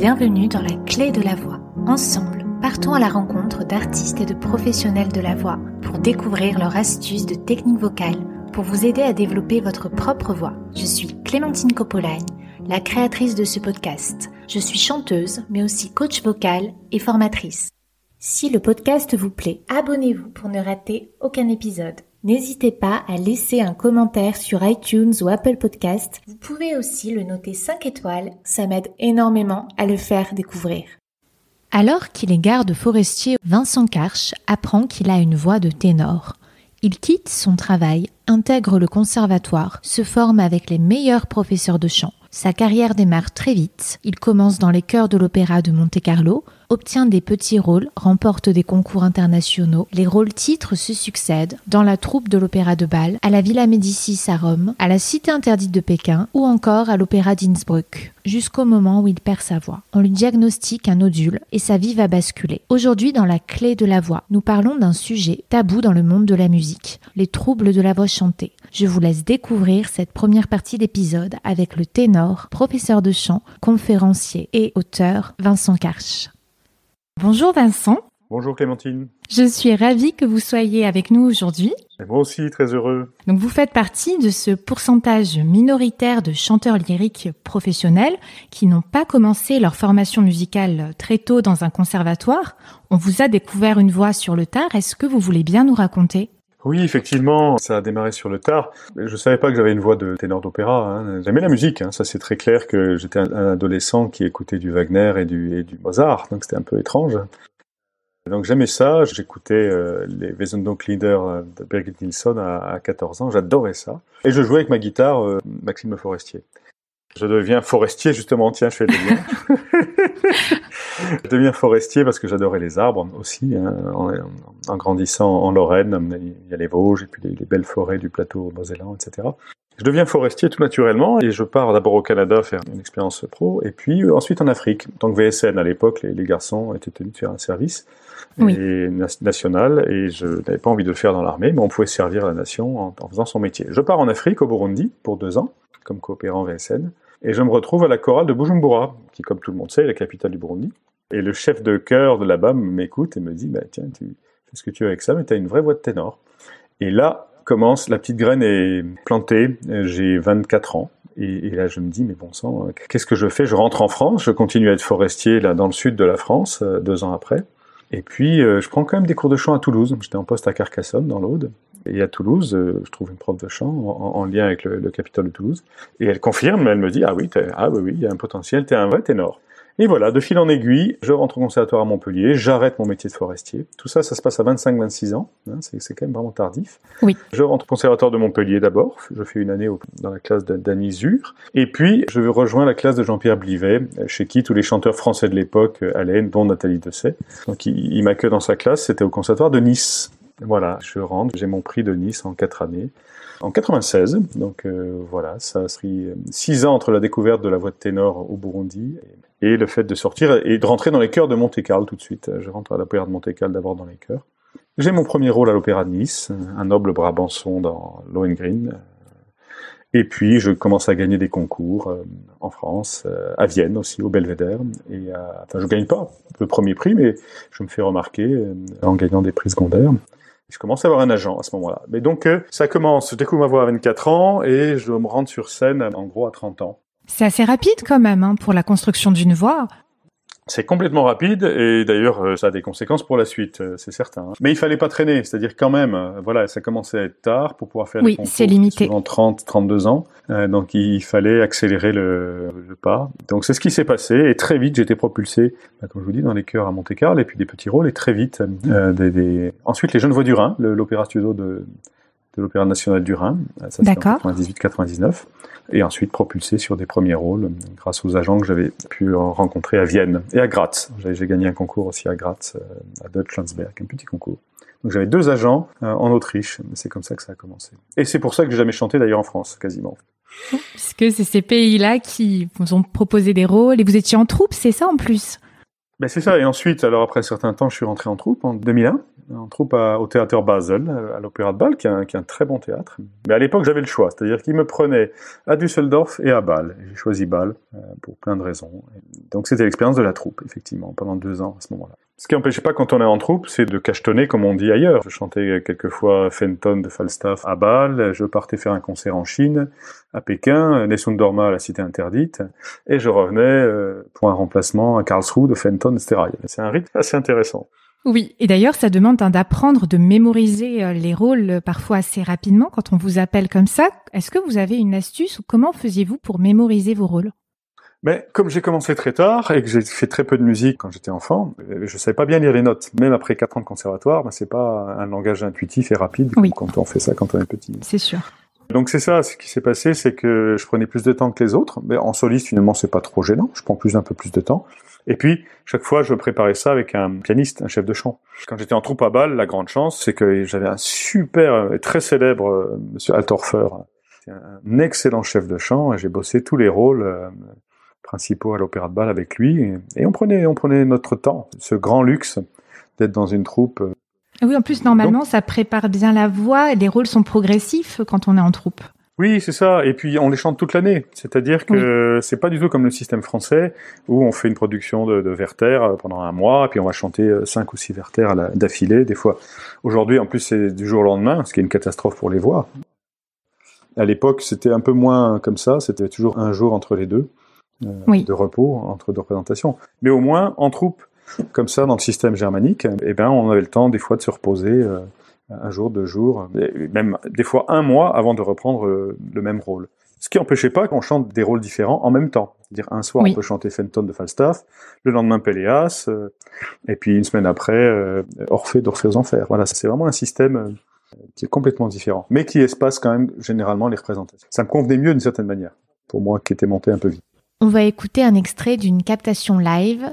Bienvenue dans la clé de la voix. Ensemble, partons à la rencontre d'artistes et de professionnels de la voix pour découvrir leurs astuces de technique vocale pour vous aider à développer votre propre voix. Je suis Clémentine Coppolagne, la créatrice de ce podcast. Je suis chanteuse, mais aussi coach vocal et formatrice. Si le podcast vous plaît, abonnez-vous pour ne rater aucun épisode. N'hésitez pas à laisser un commentaire sur iTunes ou Apple Podcast. Vous pouvez aussi le noter 5 étoiles, ça m'aide énormément à le faire découvrir. Alors qu'il est garde forestier, Vincent Karch apprend qu'il a une voix de ténor. Il quitte son travail, intègre le conservatoire, se forme avec les meilleurs professeurs de chant. Sa carrière démarre très vite. Il commence dans les chœurs de l'opéra de Monte-Carlo, obtient des petits rôles, remporte des concours internationaux. Les rôles titres se succèdent dans la troupe de l'opéra de Bâle, à la Villa Médicis à Rome, à la Cité interdite de Pékin ou encore à l'opéra d'Innsbruck, jusqu'au moment où il perd sa voix. On lui diagnostique un nodule et sa vie va basculer. Aujourd'hui, dans la clé de la voix, nous parlons d'un sujet tabou dans le monde de la musique, les troubles de la voix chantée. Je vous laisse découvrir cette première partie d'épisode avec le ténor, professeur de chant, conférencier et auteur Vincent Karch. Bonjour Vincent. Bonjour Clémentine. Je suis ravie que vous soyez avec nous aujourd'hui. Et moi aussi, très heureux. Donc vous faites partie de ce pourcentage minoritaire de chanteurs lyriques professionnels qui n'ont pas commencé leur formation musicale très tôt dans un conservatoire. On vous a découvert une voix sur le tard. Est-ce que vous voulez bien nous raconter? Oui, effectivement, ça a démarré sur le tard. Je savais pas que j'avais une voix de ténor d'opéra. Hein. J'aimais la musique, hein. ça c'est très clair que j'étais un adolescent qui écoutait du Wagner et du, et du Mozart, donc c'était un peu étrange. Donc j'aimais ça, j'écoutais euh, les Wesendonck-Lieder euh, de Birgit Nilsson à, à 14 ans, j'adorais ça. Et je jouais avec ma guitare euh, Maxime Forestier. Je deviens forestier justement, tiens, je fais le lien. je deviens forestier parce que j'adorais les arbres aussi. Hein, en, grandissant en Lorraine, il y a les Vosges et puis les, belles forêts du plateau mosellan, etc. Je deviens forestier tout naturellement et je pars d'abord au Canada faire une expérience pro et puis euh, ensuite en Afrique. En tant que VSN à l'époque, les, garçons étaient tenus de faire un service national et je n'avais pas envie de le faire dans l'armée, mais on pouvait servir la nation en, en faisant son métier. Je pars en Afrique, au Burundi, pour deux ans comme coopérant VSN. Et je me retrouve à la chorale de Bujumbura, qui, comme tout le monde sait, est la capitale du Burundi. Et le chef de chœur de là-bas m'écoute et me dit, bah, tiens, tu fais ce que tu veux avec ça, mais tu as une vraie voix de ténor. Et là commence, la petite graine est plantée, j'ai 24 ans. Et, là, je me dis, mais bon sang, qu'est-ce que je fais? Je rentre en France, je continue à être forestier là dans le sud de la France, euh, deux ans après. Et puis, euh, je prends quand même des cours de chant à Toulouse. J'étais en poste à Carcassonne, dans l'Aude. Et à Toulouse, euh, je trouve une prof de chant en, lien avec le, le, Capitole de Toulouse. Et elle confirme, elle me dit, ah oui, ah oui, oui, il y a un potentiel, t'es un vrai ténor. Et voilà, de fil en aiguille, je rentre au conservatoire à Montpellier, j'arrête mon métier de forestier. Tout ça, ça se passe à 25-26 ans, hein, c'est quand même vraiment tardif. Oui. Je rentre au conservatoire de Montpellier d'abord, je fais une année dans la classe d'Annie Zur, et puis je rejoins la classe de Jean-Pierre Blivet, chez qui tous les chanteurs français de l'époque allaient, dont Nathalie Dessay. Donc il, il m'accueille dans sa classe, c'était au conservatoire de Nice. Voilà, je rentre, j'ai mon prix de Nice en quatre années. En 96, donc euh, voilà, ça serait six ans entre la découverte de la voix de ténor au Burundi et le fait de sortir et de rentrer dans les chœurs de Monte-Carlo tout de suite. Je rentre à l'opéra de Monte-Carlo d'abord dans les chœurs. J'ai mon premier rôle à l'opéra de Nice, un noble Brabançon dans Lohengrin. Et puis je commence à gagner des concours euh, en France, euh, à Vienne aussi, au Belvédère. Et enfin, je gagne pas le premier prix, mais je me fais remarquer en gagnant des prix secondaires. Je commence à avoir un agent à ce moment-là. Mais donc, euh, ça commence, je découvre ma voix à 24 ans et je me rends sur scène, en gros, à 30 ans. C'est assez rapide quand même hein, pour la construction d'une voix. C'est complètement rapide et d'ailleurs euh, ça a des conséquences pour la suite, euh, c'est certain. Hein. Mais il fallait pas traîner, c'est-à-dire quand même, euh, voilà, ça commençait à être tard pour pouvoir faire oui, c'est limité. 30, 32 ans, donc il fallait accélérer le, le pas. Donc c'est ce qui s'est passé et très vite j'étais propulsé, bah, comme je vous dis, dans les chœurs à Monte-Carlo et puis des petits rôles et très vite des, des... ensuite les Jeunes Voix du Rhin, l'opéra studio de de l'Opéra national du Rhin, ça c'était en 98-99, et ensuite propulsé sur des premiers rôles grâce aux agents que j'avais pu rencontrer à Vienne et à Graz. J'ai gagné un concours aussi à Graz, euh, à Deutschlandsberg, un petit concours. Donc j'avais deux agents euh, en Autriche, c'est comme ça que ça a commencé. Et c'est pour ça que j'ai jamais chanté d'ailleurs en France, quasiment. Puisque c'est ces pays-là qui vous ont proposé des rôles et vous étiez en troupe, c'est ça en plus? Ben c'est ça. Et ensuite, alors après un certain temps, je suis rentré en troupe en 2001 en troupe au théâtre Basel, à l'Opéra de Bâle, qui est, un, très bon théâtre. Mais à l'époque, j'avais le choix, c'est-à-dire qu'il me prenait à Düsseldorf et à Bâle. J'ai choisi Bâle euh, pour plein de raisons. Donc c'était l'expérience de la troupe, effectivement, pendant deux ans à ce moment-là. Ce qui n'empêchait pas quand on est en troupe, c'est de cachetonner comme on dit ailleurs. Je chantais quelquefois Fenton de Falstaff à Bâle, je partais faire un concert en Chine, à Pékin, Nessun Dorma à la Cité Interdite, et je revenais euh, pour un remplacement à Karlsruhe de Fenton, etc. C'est un rythme assez intéressant. Oui, et d'ailleurs, ça demande hein, d'apprendre, de mémoriser euh, les rôles euh, parfois assez rapidement quand on vous appelle comme ça. Est-ce que vous avez une astuce ou comment faisiez-vous pour mémoriser vos rôles? Mais comme j'ai commencé très tard et que j'ai fait très peu de musique quand j'étais enfant, je savais pas bien lire les notes. Même après quatre ans de conservatoire, ben c'est pas un langage intuitif et rapide quand on fait ça quand on est petit. C'est sûr. Donc c'est ça, ce qui s'est passé, c'est que je prenais plus de temps que les autres. Mais en soliste, finalement, c'est pas trop gênant. Je prends plus un peu plus de temps. Et puis, chaque fois, je préparais ça avec un pianiste, un chef de chant. Quand j'étais en troupe à Bâle, la grande chance, c'est que j'avais un super, et très célèbre euh, Monsieur Altorfer, un excellent chef de chant, et j'ai bossé tous les rôles euh, principaux à l'Opéra de Bâle avec lui, et, on prenait, on prenait notre temps, ce grand luxe d'être dans une troupe. Euh. Oui, en plus, normalement, ça prépare bien la voix, et les rôles sont progressifs quand on est en troupe. Oui, c'est ça. Et puis on les chante toute l'année. C'est-à-dire que c'est pas du tout comme le système français où on fait une production de, de Werther euh, pendant un mois, et puis on va chanter euh, cinq ou six Werther d'affilée. Des fois, aujourd'hui, en plus, c'est du jour au lendemain, ce qui est une catastrophe pour les voix. À l'époque, c'était un peu moins comme ça. C'était toujours un jour entre les deux euh, de repos entre deux représentations. Mais au moins, en troupe, comme ça, dans le système germanique, eh ben, on avait le temps des fois de se reposer un jour, deux jours, même des fois un mois avant de reprendre euh, le même rôle. Ce qui n'empêchait pas qu'on chante des rôles différents en même temps. C'est-à-dire un soir on peut chanter Fenton de Falstaff, le lendemain Péléas, euh, et puis une semaine après euh, Orphée d'Orphée aux Enfers. Voilà, c'est vraiment un système qui est complètement différent, mais qui espace quand même généralement les représentations. Ça me convenait mieux d'une certaine manière, pour moi qui était monté un peu vite. On va écouter un extrait d'une captation live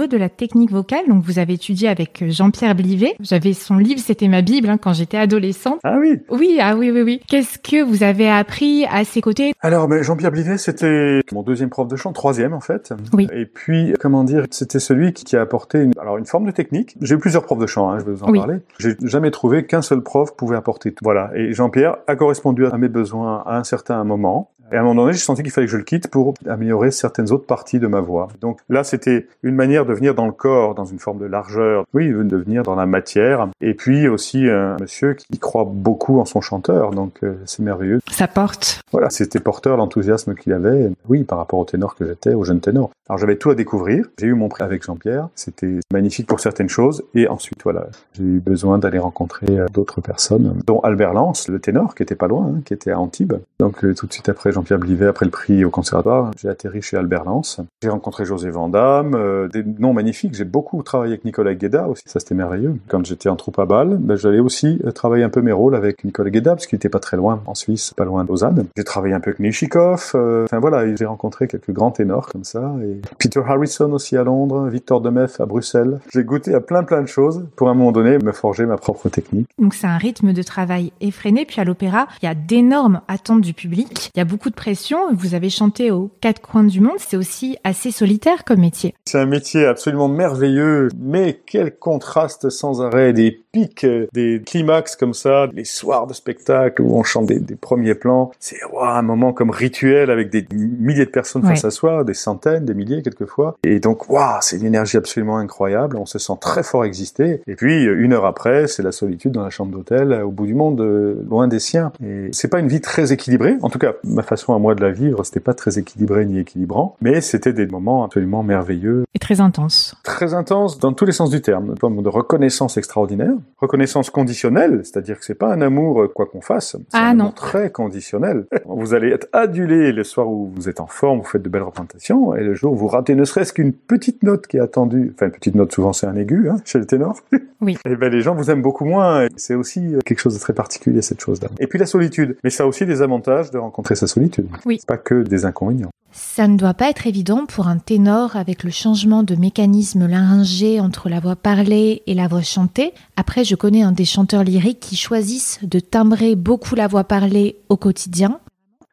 niveau de la technique vocale, donc vous avez étudié avec Jean-Pierre Blivet. J'avais son livre, c'était ma bible hein, quand j'étais adolescente. Ah oui. Oui, ah oui, oui, oui. Qu'est-ce que vous avez appris à ses côtés? Alors, Jean-Pierre Blivet, c'était mon deuxième prof de chant, troisième en fait. Oui. Et puis, comment dire, c'était celui qui a apporté une, alors une forme de technique. J'ai eu plusieurs profs de chant, hein, je vais vous en parler. J'ai jamais trouvé qu'un seul prof pouvait apporter tout. Voilà. Et Jean-Pierre a correspondu à mes besoins à un certain moment. Et à un moment donné, j'ai senti qu'il fallait que je le quitte pour améliorer certaines autres parties de ma voix. Donc là, c'était une manière de venir dans le corps, dans une forme de largeur. Oui, de venir dans la matière. Et puis aussi un monsieur qui croit beaucoup en son chanteur. Donc euh, c'est merveilleux. Ça porte. Voilà, c'était porteur l'enthousiasme qu'il avait. Oui, par rapport au ténor que j'étais, au jeune ténor. Alors j'avais tout à découvrir. J'ai eu mon prix avec Jean-Pierre. C'était magnifique pour certaines choses. Et ensuite, voilà, j'ai eu besoin d'aller rencontrer euh, d'autres personnes, dont Albert Lance, le ténor, qui était pas loin, hein, qui était à Antibes. Donc euh, tout de suite après, Jean-Pierre Blivet, après le prix au conservatoire, j'ai atterri chez Albert Lance. J'ai rencontré José Vandamme, euh, des noms magnifiques. J'ai beaucoup travaillé avec Nicolas Guéda aussi, ça c'était merveilleux. Quand j'étais en troupe à balle, ben, j'allais aussi travailler un peu mes rôles avec Nicolas Guéda, parce qu'il était pas très loin en Suisse, pas loin de Lausanne. J'ai travaillé un peu avec Nishikov. Enfin voilà, j'ai rencontré quelques grands ténors comme ça. Et Peter Harrison aussi à Londres, Victor Demeff à Bruxelles. J'ai goûté à plein plein de choses pour à un moment donné me forger ma propre technique. Donc c'est un rythme de travail effréné. Puis à l'opéra, il y a d'énormes attentes du public. Il y a beaucoup pression. Vous avez chanté aux quatre coins du monde. C'est aussi assez solitaire comme métier. C'est un métier absolument merveilleux, mais quel contraste sans arrêt, des pics, des climax comme ça, les soirs de spectacle où on chante des, premiers plans. C'est un moment comme rituel avec des milliers de personnes face à soi, des centaines, des milliers quelquefois. Et donc, waouh, c'est une énergie absolument incroyable. On se sent très fort exister. Et puis, une heure après, c'est la solitude dans la chambre d'hôtel, au bout du monde, euh, loin des siens. Et c'est pas une vie très équilibrée. En tout cas, ma façon à moi de la vivre, c'était pas très équilibré ni équilibrant. Mais c'était des moments absolument merveilleux. Et très intenses. Très intenses dans tous les sens du terme. Une de reconnaissance extraordinaire. Reconnaissance conditionnelle. C'est-à-dire que c'est pas un amour quoi qu'on fasse. C'est ah un non. amour très conditionnel. vous allez être adulé le soir où vous êtes en forme, vous faites de belles représentations. Et le jour où vous ratez ne serait-ce qu'une petite note qui est attendue, enfin une petite note souvent c'est un aigu hein, chez le ténor, oui. et eh ben les gens vous aiment beaucoup moins. C'est aussi euh, quelque chose de très particulier cette chose-là. Et puis la solitude, mais ça a aussi des avantages de rencontrer sa solitude. Oui. Pas que des inconvénients. Ça ne doit pas être évident pour un ténor avec le changement de mécanisme laryngé entre la voix parlée et la voix chantée. Après, je connais un des chanteurs lyriques qui choisissent de timbrer beaucoup la voix parlée au quotidien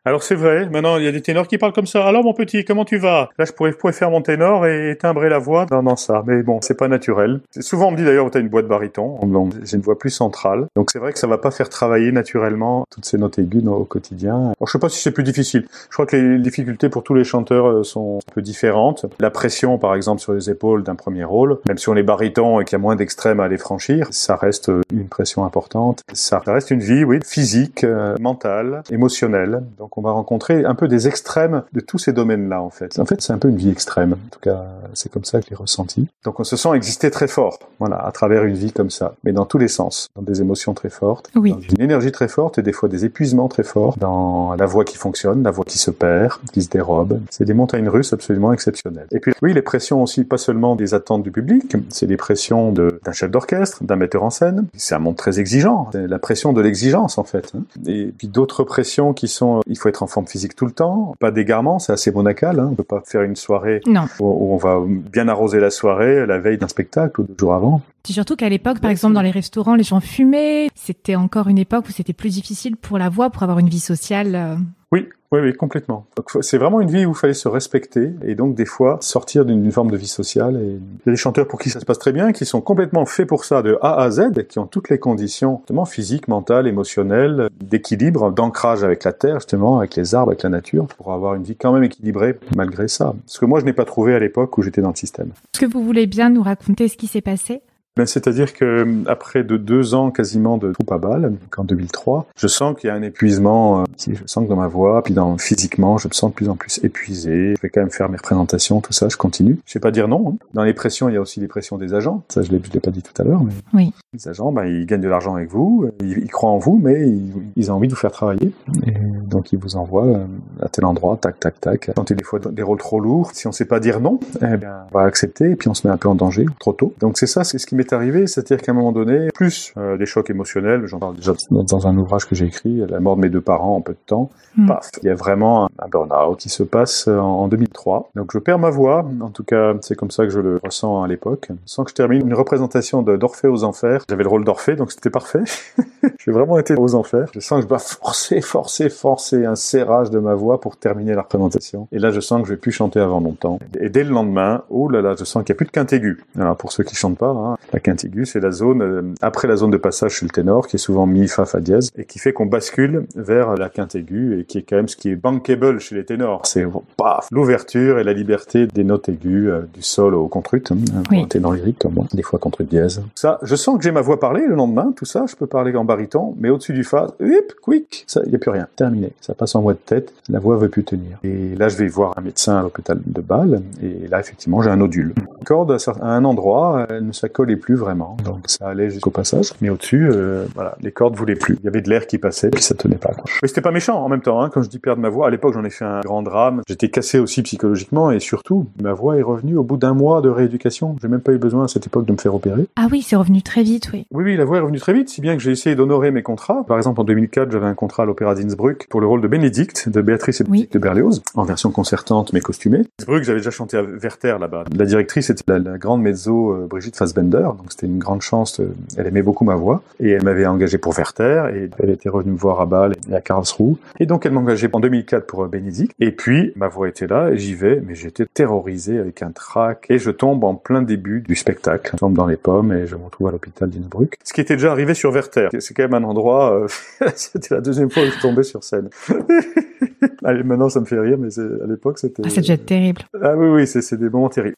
alors c'est vrai, maintenant il y a des ténors qui parlent comme ça. Alors mon petit, comment tu vas? Là je pourrais, pourrais, faire mon ténor et timbrer la voix dans, ça. Mais bon, c'est pas naturel. Souvent on me dit d'ailleurs, tu as une boîte baryton. J'ai une voix plus centrale. Donc c'est vrai que ça va pas faire travailler naturellement toutes ces notes aiguës au quotidien. Alors je sais pas si c'est plus difficile. Je crois que les difficultés pour tous les chanteurs euh, sont un peu différentes. La pression par exemple sur les épaules d'un premier rôle, même si on est baryton et qu'il y a moins d'extrêmes à aller franchir, ça reste une pression importante. Ça reste une vie, oui, physique, euh, mentale, émotionnelle. Donc on va rencontrer un peu des extrêmes de tous ces domaines-là, en fait. En fait, c'est un peu une vie extrême. En tout cas, c'est comme ça que je l'ai ressenti. Donc, on se sent exister très fort, voilà, à travers une vie comme ça, mais dans tous les sens, dans des émotions très fortes, oui. dans une énergie très forte et des fois des épuisements très forts, dans la voix qui fonctionne, la voix qui se perd, qui se dérobe. C'est des montagnes russes absolument exceptionnelles. Et puis, oui, les pressions aussi, pas seulement des attentes du public, c'est les pressions d'un chef d'orchestre, d'un metteur en scène. C'est un monde très exigeant. C'est la pression de l'exigence, en fait. Hein. Et puis d'autres pressions qui sont, il faut être en forme physique tout le temps, pas d'égarement, c'est assez monacal. Hein. On peut pas faire une soirée Où, on va bien arroser la soirée la veille d'un spectacle ou deux jours avant. C'est surtout qu'à l'époque, par exemple, dans les restaurants, les gens fumaient. C'était encore une époque où c'était plus difficile pour la voix, pour avoir une vie sociale. Euh. Oui, oui, oui, complètement. C'est vraiment une vie où il fallait se respecter et donc des fois sortir d'une forme de vie sociale. Et il y a des chanteurs pour qui ça se passe très bien, qui sont complètement faits pour ça de A à Z, qui ont toutes les conditions justement physiques, mentales, émotionnelles, d'équilibre, d'ancrage avec la terre justement, avec les arbres, avec la nature, pour avoir une vie quand même équilibrée malgré ça. Ce que moi je n'ai pas trouvé à l'époque où j'étais dans le système. Est-ce que vous voulez bien nous raconter ce qui s'est passé? C'est-à-dire que euh, après de deux ans quasiment de troupe à balles, en 2003, je sens qu'il y a un épuisement. Euh, je sens que dans ma voix, puis dans physiquement, je me sens de plus en plus épuisé. Je vais quand même faire mes représentations, tout ça. Je continue. Je sais pas dire non. Hein. Dans les pressions, il y a aussi les pressions des agents. Ça, je l'ai, l'ai pas dit tout à l'heure. Mais oui. Les agents, ben, ils gagnent de l'argent avec vous. Ils, croient en vous, mais ils, ont envie de vous faire travailler. Et donc ils vous envoient euh, à tel endroit, tac, tac, tac. Quand il y a des fois des rôles trop lourds, si on sait pas dire non, eh bien, on va accepter et puis on se met un peu en danger trop tôt. Donc c'est ça, c'est ce qui m'est est arrivé, c'est-à-dire qu'à un moment donné, plus euh, des chocs émotionnels, j'en parle déjà dans un ouvrage que j'ai écrit, la mort de mes deux parents en peu de temps, Mm. paf, il y a vraiment un, un burn-out qui se passe en, en 2003. Donc je perds ma voix, en tout cas c'est comme ça que je le ressens à l'époque. Sans que je termine une représentation d'Orphée aux Enfers, j'avais le rôle d'Orphée, donc c'était parfait. J'ai vraiment été aux Enfers. Je sens que je dois forcer, forcer, forcer un serrage de ma voix pour terminer la représentation. Et là je sens que je vais plus chanter avant longtemps. Et dès le lendemain, oh là là, je sens qu'il n'y a plus de quinte aiguë. Alors pour ceux qui chantent pas, hein, la quinte aiguë c'est la zone, euh, après la zone de passage chez le ténor, qui est souvent mi, fa, fa dièse, et qui fait qu'on bascule vers la quinte aiguë, et qui est quand même ce qui est bankable chez les ténors. C'est paf, l'ouverture et la liberté des notes aiguës, euh, du sol au contrut, hein, pour Oui. un ténor lyrique comme moi, des fois contrut dièse. Ça, je sens que j'ai ma voix parler le lendemain, tout ça, je peux parler en baryton, mais au-dessus du fa, hip, quick, ça, il n'y a plus rien, terminé. Ça passe en voix de tête, la voix veut plus tenir. Et là, je vais voir un médecin à l'hôpital de Bâle, et là, effectivement, j'ai un nodule. Une corde à un endroit, elle ne s'accolait plus vraiment, donc ça allait jusqu'au passage, mais au-dessus, euh, voilà, les cordes voulaient plus. Il y avait de l'air qui passait, puis ça tenait pas. quoi. Mais c'était pas méchant en même temps, hein, quand je dis perdre ma voix. À l'époque, j'en ai fait un grand drame. J'étais cassé aussi psychologiquement, et surtout, ma voix est revenue au bout d'un mois de rééducation. J'ai même pas eu besoin à cette époque de me faire opérer. Ah oui, c'est revenu très vite, oui. Oui, oui, la voix est revenue très vite, si bien que j'ai essayé d'honorer mes contrats. Par exemple, en 2004, j'avais un contrat à l'Opéra d'Innsbruck pour le rôle de Bénédicte, de Béatrice et Oui. De Berlioz, en version concertante mais costumée. Innsbruck, j'avais déjà chanté à Werther là-bas. La directrice était la, la grande mezzo euh, Brigitte Fassbender, donc c'était une grande chance. elle aimait beaucoup ma voix et elle m'avait engagé pour Werther et elle était revenue me voir à Bâle et à Karlsruhe. Et donc elle m'a engagé en 2004 pour euh, Bénédicte. Et puis ma voix était là et j'y vais, mais j'étais terrorisé avec un trac et je tombe en plein début du spectacle. Je tombe dans les pommes et je me retrouve à l'hôpital d'Innsbruck. Ce qui était déjà arrivé sur Werther. C'est quand même un endroit, euh, c'était la deuxième fois que je tombais sur scène. Allez, maintenant ça me fait rire, mais c'est- à l'époque c'était... Ah, devait être terrible. Ah oui, oui, c'est c'est des moments terribles.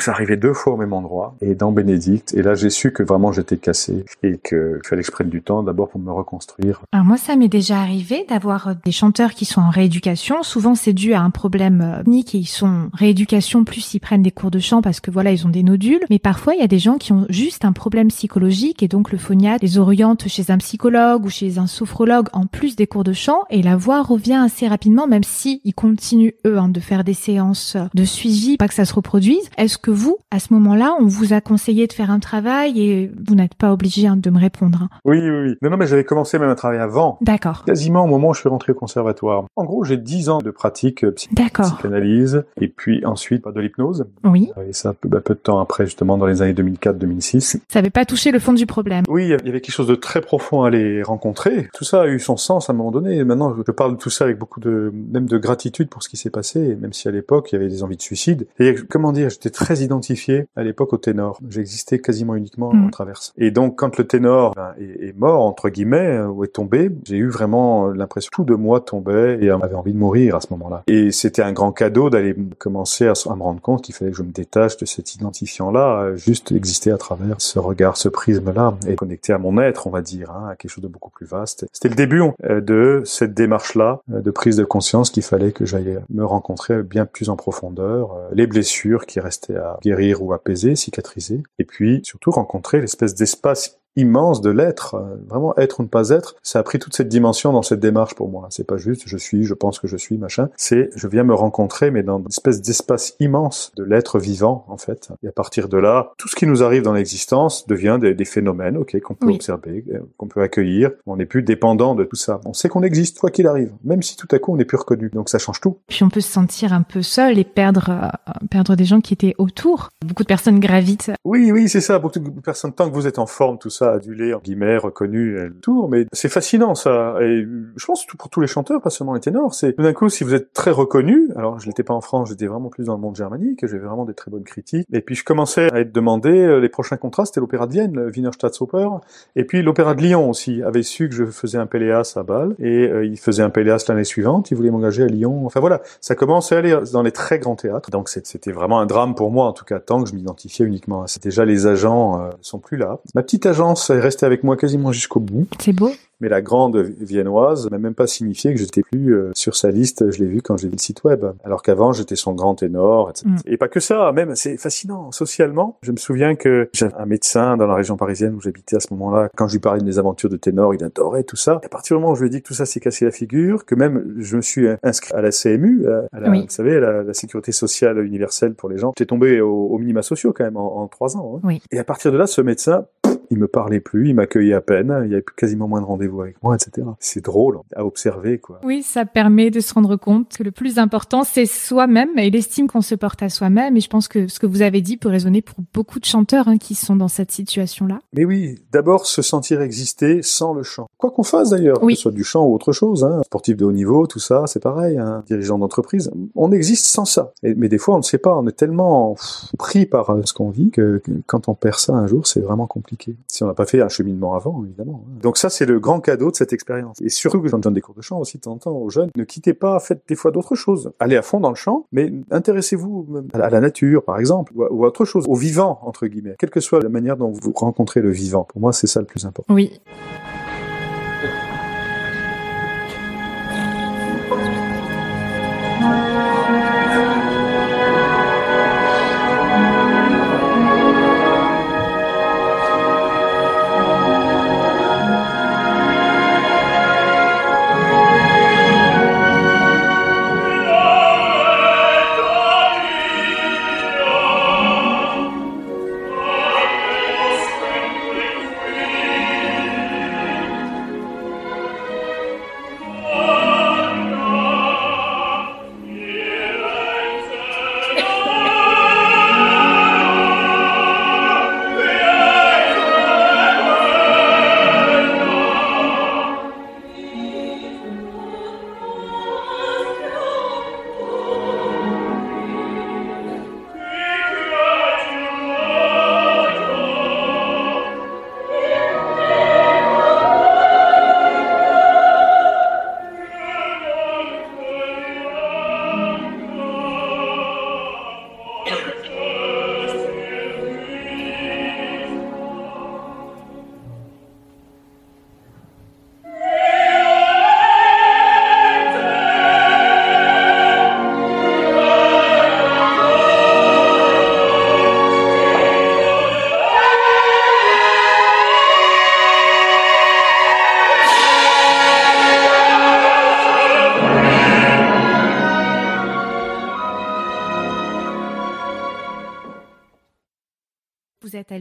Donc, ça arrivait deux fois au même endroit, et dans Bénédicte. Et là, j'ai su que vraiment j'étais cassé, et qu'il fallait que je prenne du temps d'abord pour me reconstruire. Moi, ça m'est déjà arrivé d'avoir euh, des chanteurs qui sont en rééducation. Souvent, c'est dû à un problème euh, technique et ils sont en rééducation plus ils prennent des cours de chant parce que voilà, ils ont des nodules. Mais parfois, il y a des gens qui ont juste un problème psychologique et donc le phoniatre les oriente chez un psychologue ou chez un sophrologue en plus des cours de chant et la voix revient assez rapidement, même si ils continuent eux hein, de faire des séances de suivi, pas que ça se reproduise. Est-ce que vous, à ce moment-là, on vous a conseillé de faire un travail et vous n'êtes pas obligé hein, de me répondre hein? Oui, oui, oui. Non, non, mais j'avais commencé même à travailler avant. D'accord. Quasiment au moment où je suis rentré au conservatoire. En gros, j'ai dix ans de pratique euh, psy- psychanalyse, et puis ensuite de l'hypnose. Oui. Et ça, peu, bah, peu de temps après, justement, dans les années 2004-2006. Ça n'avait pas touché le fond du problème. Oui, il y avait quelque chose de très profond à les rencontrer. Tout ça a eu son sens à un moment donné. Et maintenant, je parle de tout ça avec beaucoup de, même de gratitude pour ce qui s'est passé, même si à l'époque, il y avait des envies de suicide. Et comment dire, j'étais très identifié à l'époque au ténor. J'existais quasiment uniquement en traverse. Et donc, quand le ténor ben, est, est mort, entre guillemets, ou est tombé, j'ai eu vraiment l'impression que tout de moi tombait et avait envie de mourir à ce moment-là. Et c'était un grand cadeau d'aller commencer à, me rendre compte qu'il fallait que je me détache de cet identifiant-là, euh, juste exister à travers ce regard, ce prisme-là, et connecté à mon être, on va dire, hein, à quelque chose de beaucoup plus vaste. C'était le début euh, de cette démarche-là, euh, de prise de conscience qu'il fallait que j'aille me rencontrer bien plus en profondeur, euh, les blessures qui restaient à guérir ou apaiser, cicatriser, et puis surtout rencontrer l'espèce d'espace immense de l'être, euh, vraiment être ou ne pas être. Ça a pris toute cette dimension dans cette démarche pour moi. C'est pas juste je suis, je pense que je suis, machin. C'est je viens me rencontrer, mais dans une espèce d'espace immense de l'être vivant, en fait. Et à partir de là, tout ce qui nous arrive dans l'existence devient des, des phénomènes, ok, qu'on peut observer, euh, qu'on peut accueillir. On n'est plus dépendant de tout ça. On sait qu'on existe, quoi qu'il arrive, même si tout à coup on n'est plus reconnu. Donc ça change tout. Puis on peut se sentir un peu seul et perdre, euh, perdre des gens qui étaient autour. Beaucoup de personnes gravitent. Oui, oui, c'est ça. Beaucoup de personnes, tant que vous êtes en forme, tout ça, adulé, en guillemets, reconnu, tout. Mais c'est fascinant, ça. Et je pense pour tous les chanteurs, pas seulement les ténors, c'est tout d'un coup, si vous êtes très reconnu, alors je l'étais pas en France, j'étais vraiment plus dans le monde germanique, j'avais vraiment des très bonnes critiques. Et puis je commençais à être demandé, euh, les prochains contrats, c'était l'opéra de Vienne, Wiener Staatsoper, et puis l'opéra de Lyon aussi, avait su que je faisais un Péléas à Bâle, et euh, il faisait un Péléas l'année suivante, il voulait m'engager à Lyon. Enfin voilà, ça commençait à aller dans les très grands théâtres. Donc c'était vraiment un drame pour moi, en tout cas, tant que je m'identifiais uniquement à ça. Déjà, les agents euh, sont plus là. Ma petite agence est restée avec moi quasiment jusqu'au bout. C'est beau mais la grande viennoise m'a même pas signifié que j'étais plus euh, sur sa liste. Je l'ai vu quand j'ai vu le site web. Alors qu'avant, j'étais son grand ténor, etc. Mm. Et pas que ça, même, c'est fascinant. Socialement, je me souviens que j'avais un médecin dans la région parisienne où j'habitais à ce moment-là. Quand je lui parlais de mes aventures de ténor, il adorait tout ça. Et à partir du moment où je lui ai dit que tout ça s'est cassé la figure, que même je me suis inscrit à la CMU, à la, vous savez, la, la, sécurité sociale universelle pour les gens, j'étais tombé au, au minima sociaux quand même en, en trois ans. Hein. Oui. Et à partir de là, ce médecin, il me parlait plus, il m'accueillait à peine, il y avait quasiment moins de rendez-vous avec moi, etc. C'est drôle à observer, quoi. Oui, ça permet de se rendre compte que le plus important, c'est soi-même et l'estime qu'on se porte à soi-même. Et je pense que ce que vous avez dit peut résonner pour beaucoup de chanteurs hein, qui sont dans cette situation-là. Mais oui, d'abord se sentir exister sans le chant. Quoi qu'on fasse d'ailleurs, que ce soit du chant ou autre chose, hein, sportif de haut niveau, tout ça, c'est pareil, hein, dirigeant d'entreprise, on existe sans ça. mais des fois, on ne sait pas, on est tellement pris par euh, ce qu'on vit que quand on perd ça un jour, c'est vraiment compliqué si on n'a pas fait un cheminement avant, évidemment. Donc ça, c'est le grand cadeau de cette expérience. Et surtout que j'en donne des cours de chant aussi de aux jeunes, ne quittez pas, faites des fois d'autres choses. Allez à fond dans le chant, mais intéressez-vous à la nature, par exemple, ou à, autre chose, au vivant, entre guillemets, quelle que soit la manière dont vous rencontrez le vivant. Pour moi, c'est ça le plus important. Oui.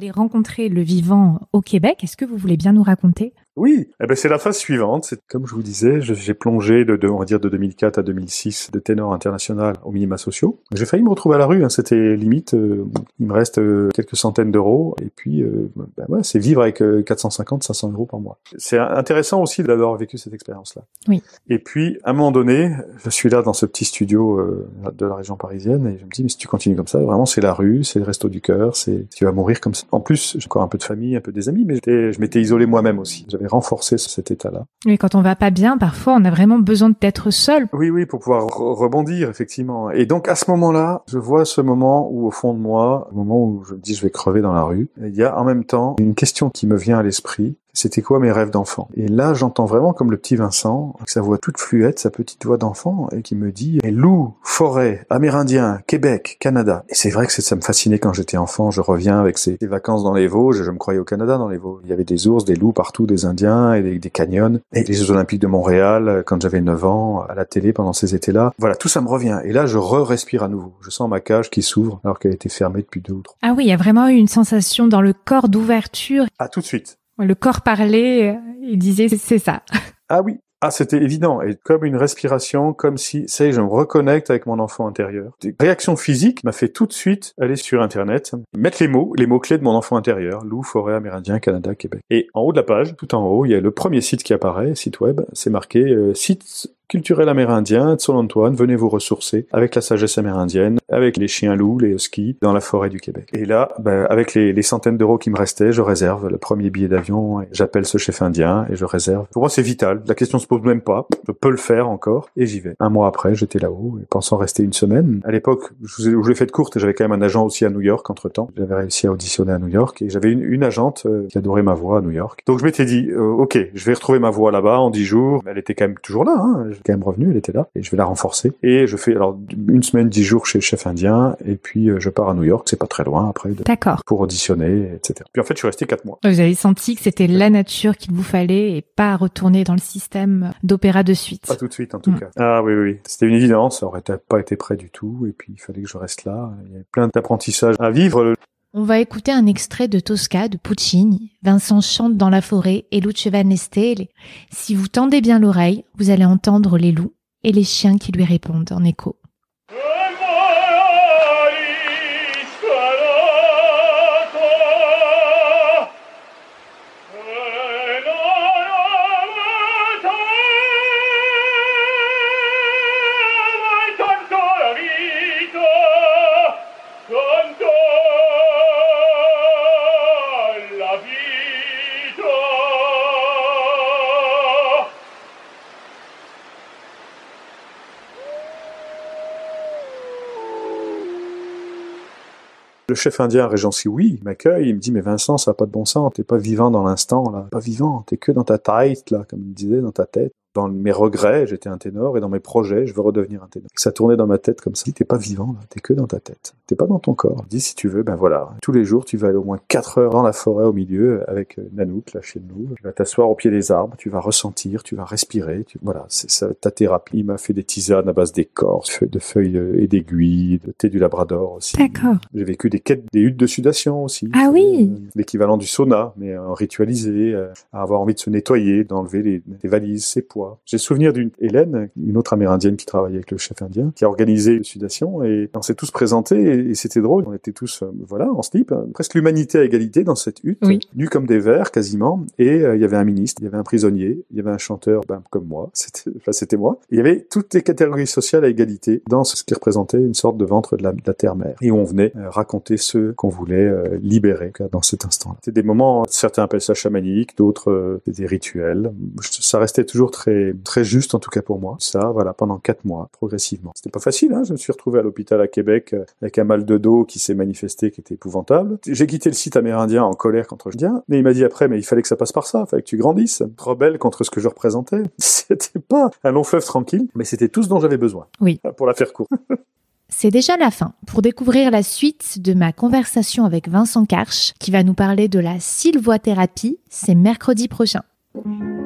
Rencontrer le vivant au Québec. Est-ce que vous voulez bien nous raconter oui, eh ben c'est la phase suivante. Comme je vous disais, j'ai plongé de, de, on va dire de 2004 à 2006 de ténor international au minima sociaux. J'ai failli me retrouver à la rue. Hein, C'était limite. Euh, il me reste euh, quelques centaines d'euros et puis euh, ben ouais, c'est vivre avec 450, 500 euros par mois. C'est intéressant aussi d'avoir vécu cette expérience-là. Oui. Et puis à un moment donné, je suis là dans ce petit studio de la région parisienne et je me dis mais si tu continues comme ça, vraiment c'est la rue, c'est le resto du cœur, c'est tu vas mourir comme ça. En plus, j'ai encore un peu de famille, un peu des amis, mais je m'étais isolé moi-même aussi. J'avais renforcer cet état-là. Oui, quand on va pas bien, parfois, on a vraiment besoin d'être seul. Oui, oui, pour pouvoir rebondir, effectivement. Et donc, à ce moment-là, je vois ce moment où, au fond de moi, au moment où je me dis je vais crever dans la rue, il y a en même temps une question qui me vient à l'esprit. C'était quoi mes rêves d'enfant? Et là, j'entends vraiment comme le petit Vincent, avec sa voix toute fluette, sa petite voix d'enfant, et qui me dit loup, forêt, amérindien, Québec, Canada. Et c'est vrai que ça me fascinait quand j'étais enfant. Je reviens avec ces, vacances dans les Vosges. Je me croyais au Canada dans les Vosges. Il y avait des ours, des loups partout, des Indiens et des, des canyons. Et les Jeux Olympiques de Montréal, quand j'avais 9 ans, à la télé pendant ces étés-là. Voilà, tout ça me revient. Et là, je re-respire à nouveau. Je sens ma cage qui s'ouvre alors qu'elle était fermée depuis deux ou trois. Ah oui, il y a vraiment eu une sensation dans le corps d'ouverture. Ah, tout de suite. Le corps parlait, il disait c'est ça. Ah oui, ah, c'était évident, et comme une respiration, comme si, ça je me reconnecte avec mon enfant intérieur. Des réactions m'a fait tout de suite aller sur Internet, mettre les mots, les mots-clés de mon enfant intérieur, loup, forêt, amérindien, Canada, Québec. Et en haut de la page, tout en haut, il y a le premier site qui apparaît, site web, c'est marqué euh, site culturel amérindien de Sol-Antoine, venez vous ressourcer avec la sagesse amérindienne, avec les chiens loups, les huskies, dans la forêt du Québec. Et là, ben, avec les, centaines d'euros qui me restaient, je réserve le premier billet d'avion, j'appelle ce chef indien et je réserve. Pour moi, c'est vital. La question se pose même pas. Je peux le faire encore et j'y vais. Un mois après, j'étais là-haut, pensant rester une semaine. À l'époque, je vous ai, fait de courte, j'avais quand même un agent aussi à New York entre temps. J'avais réussi à auditionner à New York et j'avais une, une, agente euh, qui adorait ma voix à New York. Donc je m'étais dit, euh, ok, je vais retrouver ma voix là-bas en dix jours. Elle était quand même toujours là, hein. Quand même revenue, elle était là et je vais la renforcer. Et je fais alors une semaine, dix jours chez le chef indien et puis euh, je pars à New York, c'est pas très loin après. D'accord. Pour auditionner, etc. Puis en fait, je suis resté quatre mois. Vous avez senti que c'était la nature qu'il vous fallait et pas retourner dans le système d'opéra de suite. Pas tout de suite en tout mm. cas. Ah oui, oui, c'était une évidence. Ça aurait pas été prêt du tout et puis il fallait que je reste là. Il y avait plein d'apprentissages à vivre. On va écouter un extrait de Tosca de Puccini. Vincent chante dans la forêt et Luce Van Si vous tendez bien l'oreille, vous allez entendre les loups et les chiens qui lui répondent en écho. Le chef indien Régency, oui, il m'accueille, il me dit, mais Vincent, ça n'a pas de bon sens, t'es pas vivant dans l'instant, là. Pas vivant, t'es que dans ta tête, là, comme il disait, dans ta tête dans mes regrets, j'étais un ténor, et dans mes projets, je veux redevenir un ténor. Ça tournait dans ma tête comme si t'es pas vivant, t'es que dans ta tête. T'es pas dans ton corps. Dis si tu veux, ben voilà. Tous les jours, tu vas aller au moins 4 heures dans la forêt au milieu avec euh, Nanouk, là, chez nous. Tu vas t'asseoir au pied des arbres, tu vas ressentir, tu vas respirer. Tu... Voilà, c'est ça, ta thérapie. Il m'a fait des tisanes à base d'écorce, de feuilles euh, et d'aiguilles, de thé du Labrador aussi. D'accord. J'ai vécu des quêtes, des huttes de sudation aussi. Ah oui. Euh, l'équivalent du sauna, mais ritualisé, à avoir envie de se nettoyer, d'enlever les, les valises, ses poids. J'ai souvenir d'une Hélène, une autre amérindienne qui travaillait avec le chef indien, qui a organisé une sudation et on s'est tous présentés et, c'était drôle. On était tous, euh, voilà, en slip, presque l'humanité à égalité dans cette hutte, nus comme des vers quasiment. Et euh, il y avait un ministre, il y avait un prisonnier, il y avait un chanteur, ben, comme moi, c'était, enfin, c'était moi. il y avait toutes les catégories sociales à égalité dans ce qui représentait une sorte de ventre de la, terre-mère et on venait euh, raconter ceux qu'on voulait libérer dans cet instant. C'était des moments, certains appellent ça chamanique, d'autres des rituels. Ça restait toujours très très juste en tout cas pour moi. Ça, voilà, pendant quatre mois, progressivement. C'était pas facile, hein je me suis retrouvé à l'hôpital à Québec euh, avec un mal de dos qui s'est manifesté, qui était épouvantable. J'ai quitté le site amérindien en colère contre Indien, mais il m'a dit après, mais il fallait que ça passe par ça, il fallait que tu grandisses, rebelle contre ce que je représentais. C'était pas un long fleuve tranquille, mais c'était tout ce dont j'avais besoin. Oui. Pour la faire courte. C'est déjà la fin. Pour découvrir la suite de ma conversation avec Vincent Karch, qui va nous parler de la sylvoithérapie, c'est mercredi prochain.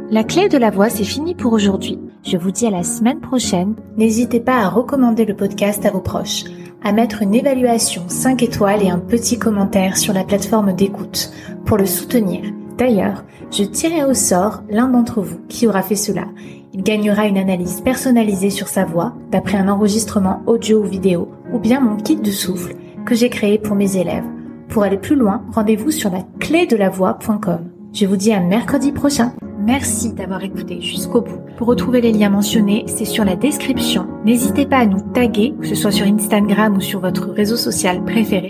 La clé de la voix, c'est fini pour aujourd'hui. Je vous dis à la semaine prochaine. N'hésitez pas à recommander le podcast à vos proches, à mettre une évaluation 5 étoiles et un petit commentaire sur la plateforme d'écoute pour le soutenir. D'ailleurs, je tirerai au sort l'un d'entre vous qui aura fait cela. Il gagnera une analyse personnalisée sur sa voix d'après un enregistrement audio ou vidéo ou bien mon kit de souffle que j'ai créé pour mes élèves. Pour aller plus loin, rendez-vous sur la clé. Je vous dis à mercredi prochain. Merci d'avoir écouté jusqu'au bout. Pour retrouver les liens mentionnés, c'est sur la description. N'hésitez pas à nous taguer, que ce soit sur Instagram ou sur votre réseau social préféré.